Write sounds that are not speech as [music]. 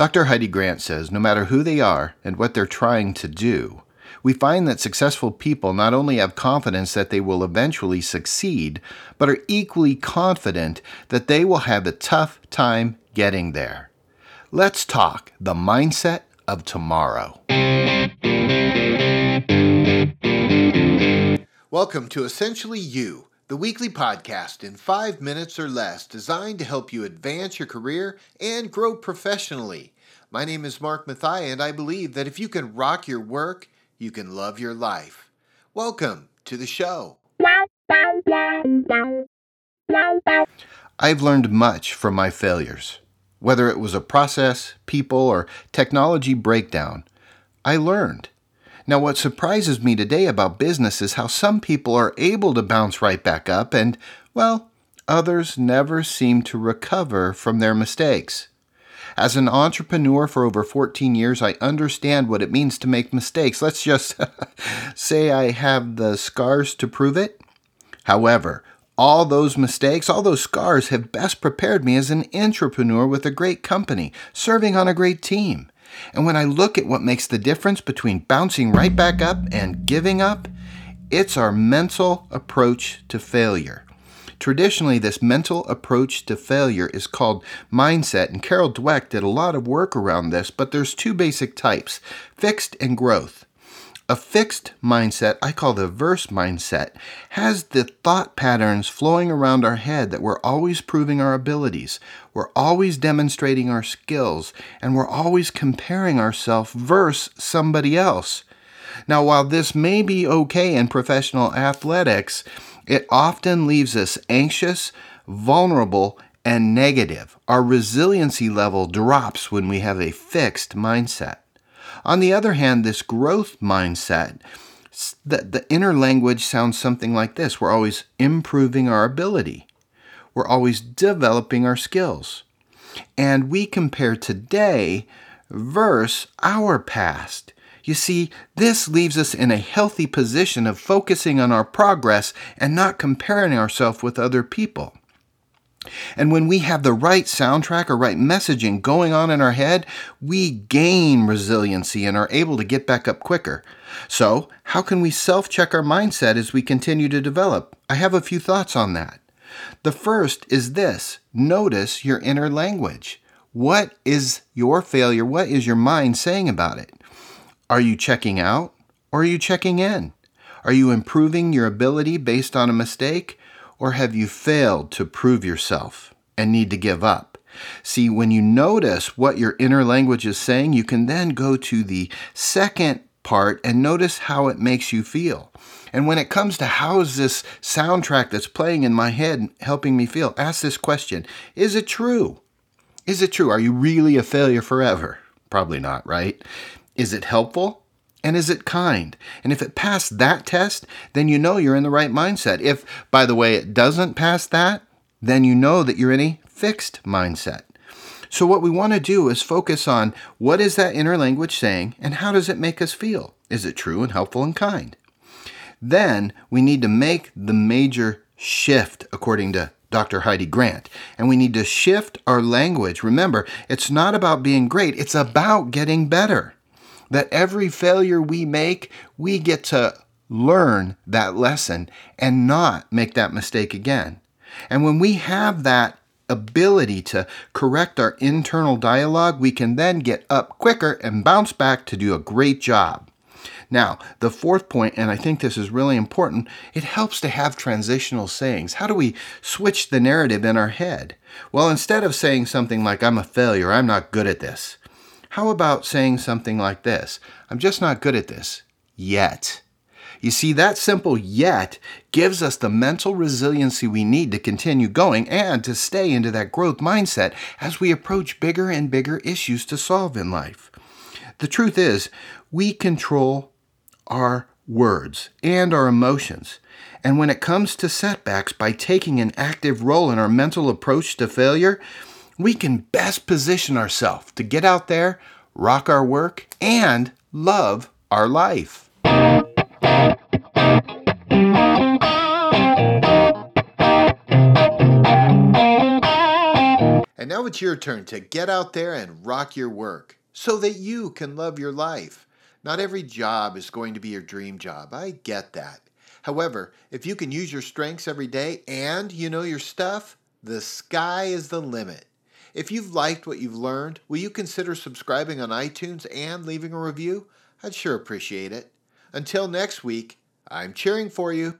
Dr. Heidi Grant says no matter who they are and what they're trying to do, we find that successful people not only have confidence that they will eventually succeed, but are equally confident that they will have a tough time getting there. Let's talk the mindset of tomorrow. Welcome to Essentially You, the weekly podcast in five minutes or less designed to help you advance your career and grow professionally. My name is Mark Mathai, and I believe that if you can rock your work, you can love your life. Welcome to the show. I've learned much from my failures. Whether it was a process, people, or technology breakdown, I learned. Now, what surprises me today about business is how some people are able to bounce right back up, and, well, others never seem to recover from their mistakes. As an entrepreneur for over 14 years, I understand what it means to make mistakes. Let's just [laughs] say I have the scars to prove it. However, all those mistakes, all those scars have best prepared me as an entrepreneur with a great company, serving on a great team. And when I look at what makes the difference between bouncing right back up and giving up, it's our mental approach to failure. Traditionally, this mental approach to failure is called mindset, and Carol Dweck did a lot of work around this, but there's two basic types fixed and growth. A fixed mindset, I call the verse mindset, has the thought patterns flowing around our head that we're always proving our abilities, we're always demonstrating our skills, and we're always comparing ourselves versus somebody else. Now, while this may be okay in professional athletics, it often leaves us anxious, vulnerable, and negative. Our resiliency level drops when we have a fixed mindset. On the other hand, this growth mindset, the, the inner language sounds something like this We're always improving our ability, we're always developing our skills. And we compare today versus our past. You see, this leaves us in a healthy position of focusing on our progress and not comparing ourselves with other people. And when we have the right soundtrack or right messaging going on in our head, we gain resiliency and are able to get back up quicker. So, how can we self check our mindset as we continue to develop? I have a few thoughts on that. The first is this notice your inner language. What is your failure? What is your mind saying about it? Are you checking out or are you checking in? Are you improving your ability based on a mistake or have you failed to prove yourself and need to give up? See, when you notice what your inner language is saying, you can then go to the second part and notice how it makes you feel. And when it comes to how is this soundtrack that's playing in my head helping me feel, ask this question Is it true? Is it true? Are you really a failure forever? Probably not, right? Is it helpful? And is it kind? And if it passed that test, then you know you're in the right mindset. If, by the way, it doesn't pass that, then you know that you're in a fixed mindset. So, what we want to do is focus on what is that inner language saying and how does it make us feel? Is it true and helpful and kind? Then we need to make the major shift according to Dr. Heidi Grant. And we need to shift our language. Remember, it's not about being great, it's about getting better that every failure we make, we get to learn that lesson and not make that mistake again. And when we have that ability to correct our internal dialogue, we can then get up quicker and bounce back to do a great job. Now, the fourth point, and I think this is really important, it helps to have transitional sayings. How do we switch the narrative in our head? Well, instead of saying something like, I'm a failure, I'm not good at this, how about saying something like this I'm just not good at this yet. You see, that simple yet gives us the mental resiliency we need to continue going and to stay into that growth mindset as we approach bigger and bigger issues to solve in life. The truth is, we control our words and our emotions. And when it comes to setbacks, by taking an active role in our mental approach to failure, we can best position ourselves to get out there, rock our work, and love our life. And now it's your turn to get out there and rock your work so that you can love your life. Not every job is going to be your dream job. I get that. However, if you can use your strengths every day and you know your stuff, the sky is the limit. If you've liked what you've learned, will you consider subscribing on iTunes and leaving a review? I'd sure appreciate it. Until next week, I'm cheering for you.